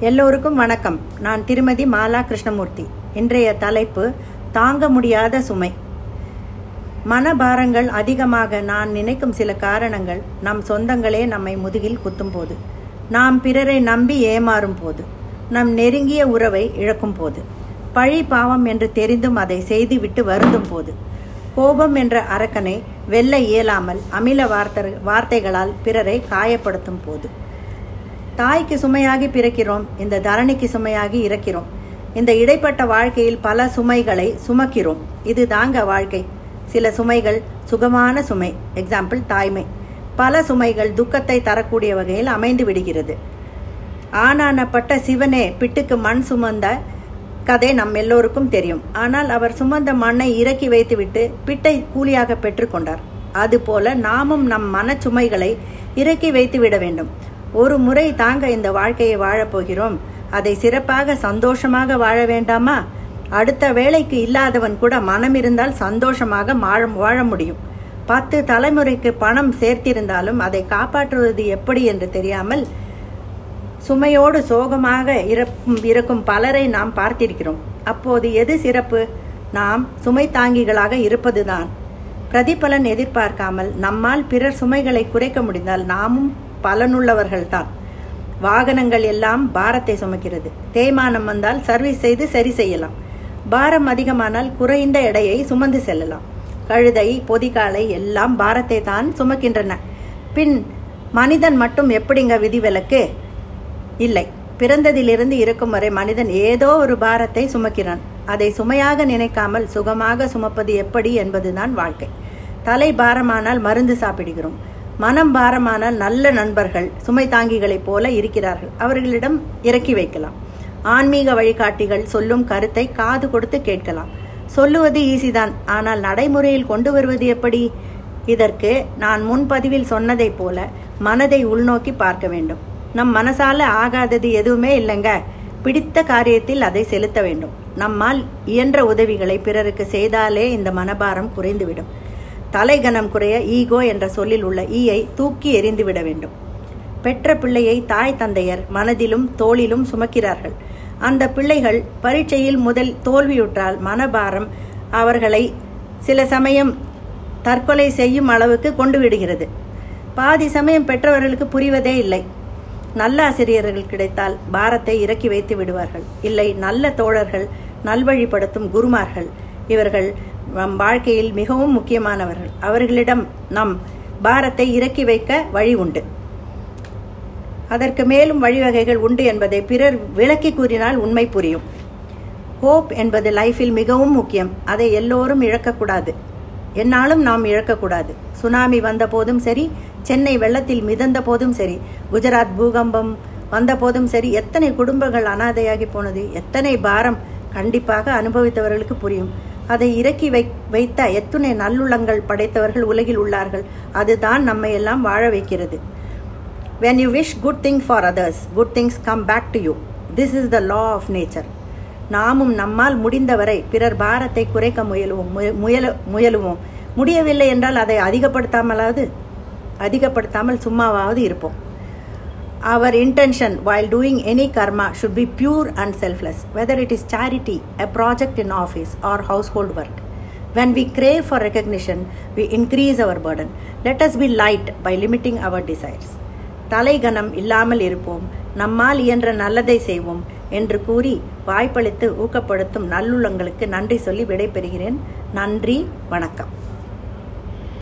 எல்லோருக்கும் வணக்கம். நான் திருமதி மாலா கிருஷ்ணமூர்த்தி. இன்றைய தலைப்பு தாங்க முடியாத சுமை. மனபாரங்கள் அதிகமாக நான் நினைக்கும் சில காரணங்கள் நம் சொந்தங்களே நம்மை முதுகில் குத்தும் போது நாம் பிறரை நம்பி ஏமாறும் போது நம் நெருங்கிய உறவை இழக்கும் போது பழி பாவம் என்று தெரிந்தும் அதை செய்துவிட்டு வருந்தும் போது கோபம் என்ற அரக்கனை வெல்ல இயலாமல் அமில வார்த்தை வார்த்தைகளால் பிறரை காயப்படுத்தும் போது தாய்க்கு சுமையாகி பிறக்கிறோம் இந்த தரணிக்கு சுமையாகி இறக்கிறோம். இந்த இடைப்பட்ட வாழ்க்கையில் பல சுமைகளை சுமக்கிறோம். இது தாங்க வாழ்க்கை. சில சுமைகள் சுகமான சுமை எக்ஸாம்பிள் தாய்மை. பல சுமைகள் துக்கத்தை தரக்கூடிய வகையில் அமைந்து விடுகிறது. ஆனானப்பட்ட சிவனே பிட்டுக்கு மண் சுமந்த கதை நம் எல்லோருக்கும் தெரியும். ஆனால் அவர் சுமந்த மண்ணை இறக்கி வைத்துவிட்டு பிட்டை கூலியாக பெற்றுக்கொண்டார். அதுபோல நாமும் நம் மனச்சுமைகளை இறக்கி வைத்து விட வேண்டும். ஒரு முறை தாங்க இந்த வாழ்க்கையை வாழப்போகிறோம் அதை சிறப்பாக சந்தோஷமாக வாழ வேண்டாமா? அடுத்த வேலைக்கு இல்லாதவன் கூட மனம் இருந்தால் சந்தோஷமாக வாழ வாழ முடியும். பத்து தலைமுறைக்கு பணம் சேர்த்திருந்தாலும் அதை காப்பாற்றுவது எப்படி என்று தெரியாமல் சுமையோடு சோகமாக இறக்கும் இருக்கும் பலரை நாம் பார்த்திருக்கிறோம். அப்போது எது சிறப்பு? நாம் சுமை தாங்கிகளாக இருப்பதுதான். பிரதிபலன் எதிர்பார்க்காமல் நம்மால் பிறர் சுமைகளை குறைக்க முடிந்தால் நாமும் பலனுள்ளவர்கள்தான். வாகனங்கள் எல்லாம் பாரத்தை சுமக்கிறது. தேய்மானம் வந்தால் சர்வீஸ் செய்து சரி செய்யலாம். பாரம் அதிகமானால் குறைந்த எடையை சுமந்து செல்லலாம். கழுதை பொதிகாலை எல்லாம் பாரத்தை தான் சுமக்கின்றன. பின் மனிதன் மட்டும் எப்படிங்க விதிவிலக்கு இல்லை. பிறந்ததிலிருந்து இருக்கும் வரை மனிதன் ஏதோ ஒரு பாரத்தை சுமக்கிறான். அதை சுமையாக நினைக்காமல் சுகமாக சுமப்பது எப்படி என்பதுதான் வாழ்க்கை. தலை பாரமானால் மருந்து சாப்பிடுகிறோம். மனம் பாரமான நல்ல நண்பர்கள் சுமை தாங்கிகளைப் போல இருக்கிறார்கள். அவர்களிடம் இறக்கி வைக்கலாம். ஆன்மீக வழிகாட்டிகள் சொல்லும் கருத்தை காது கொடுத்து கேட்கலாம். சொல்லுவது ஈஸிதான் ஆனால் நடைமுறையில் கொண்டு வருவது எப்படி? இதற்கு நான் முன்பதிவில் சொன்னதைப் போல மனதை உள்நோக்கி பார்க்க வேண்டும். நம் மனசால ஆகாதது எதுவுமே இல்லைங்க. பிடித்த காரியத்தில் அதை செலுத்த வேண்டும். நம்மால் இயன்ற உதவிகளை பிறருக்கு செய்தாலே இந்த மனபாரம் குறைந்துவிடும். தலைகனம் குறைய ஈகோ என்ற சொல்லில் உள்ள ஈயை தூக்கி எறிந்துவிட வேண்டும். பெற்ற பிள்ளையை தாய் தந்தையர் மனதிலும் தோளிலும் சுமக்கிறார்கள். அந்த பிள்ளைகள் பரீட்சையில் முதல் தோல்வியுற்றால் மனபாரம் அவர்களை சில சமயம் தற்கொலை செய்யும் அளவுக்கு கொண்டு விடுகிறது. பாதி சமயம் பெற்றவர்களுக்கு புரிவதே இல்லை. நல்ல ஆசிரியர்கள் கிடைத்தால் பாரத்தை இறக்கி வைத்து விடுவார்கள். இல்லை நல்ல தோழர்கள் நல்வழிப்படுத்தும் குருமார்கள். இவர்கள் நம் வாழ்க்கையில் மிகவும் முக்கியமானவர்கள். அவர்களிடம் நம் பாரத்தை இறக்கி வைக்க வழி உண்டு. அதற்கு மேலும் வழிவகைகள் உண்டு என்பதை பிறர் விளக்கி கூறினால் உண்மை புரியும். ஹோப் என்பது லைஃபில் மிகவும் முக்கியம். அதை எல்லோரும் இழக்கக்கூடாது. என்னாலும் நாம் இழக்கக்கூடாது. சுனாமி வந்த போதும் சரி சென்னை வெள்ளத்தில் மிதந்த போதும் சரி குஜராத் பூகம்பம் வந்த போதும் சரி எத்தனை குடும்பங்கள் அனாதையாகி போனது எத்தனை பாரம் கண்டிப்பாக அனுபவித்தவர்களுக்கு புரியும். அதை இறக்கி வை வைத்த எத்துணை நல்லுள்ளங்கள் படைத்தவர்கள் உலகில் உள்ளார்கள். அதுதான் நம்மை எல்லாம் வாழ வைக்கிறது. When you wish good thing for others good things come back to you this is the law of nature நாமும் நம்மால் முடிந்தவரை பிறர் பாரத்தை குறைக்க முயலுவோம் முயல முயலுவோம். முடியவில்லை என்றால் அதை அதிகப்படுத்தாமலாவது அதிகப்படுத்தாமல் சும்மாவாவது இருப்போம். Our intention while doing any karma should be pure and selfless whether it is charity a project in office or household work when we crave for recognition we increase our burden let us be light by limiting our desires தலைகனம் இல்லாமல் இருப்போம் நம்மால் இயன்ற நல்லதை செய்வோம் என்று கூறி வாய்ப்பளித்து ஊக்கப்படுத்தும் நல்லுள்ளங்களுக்கு நன்றி சொல்லி விடைபெறுகிறேன் நன்றி வணக்கம்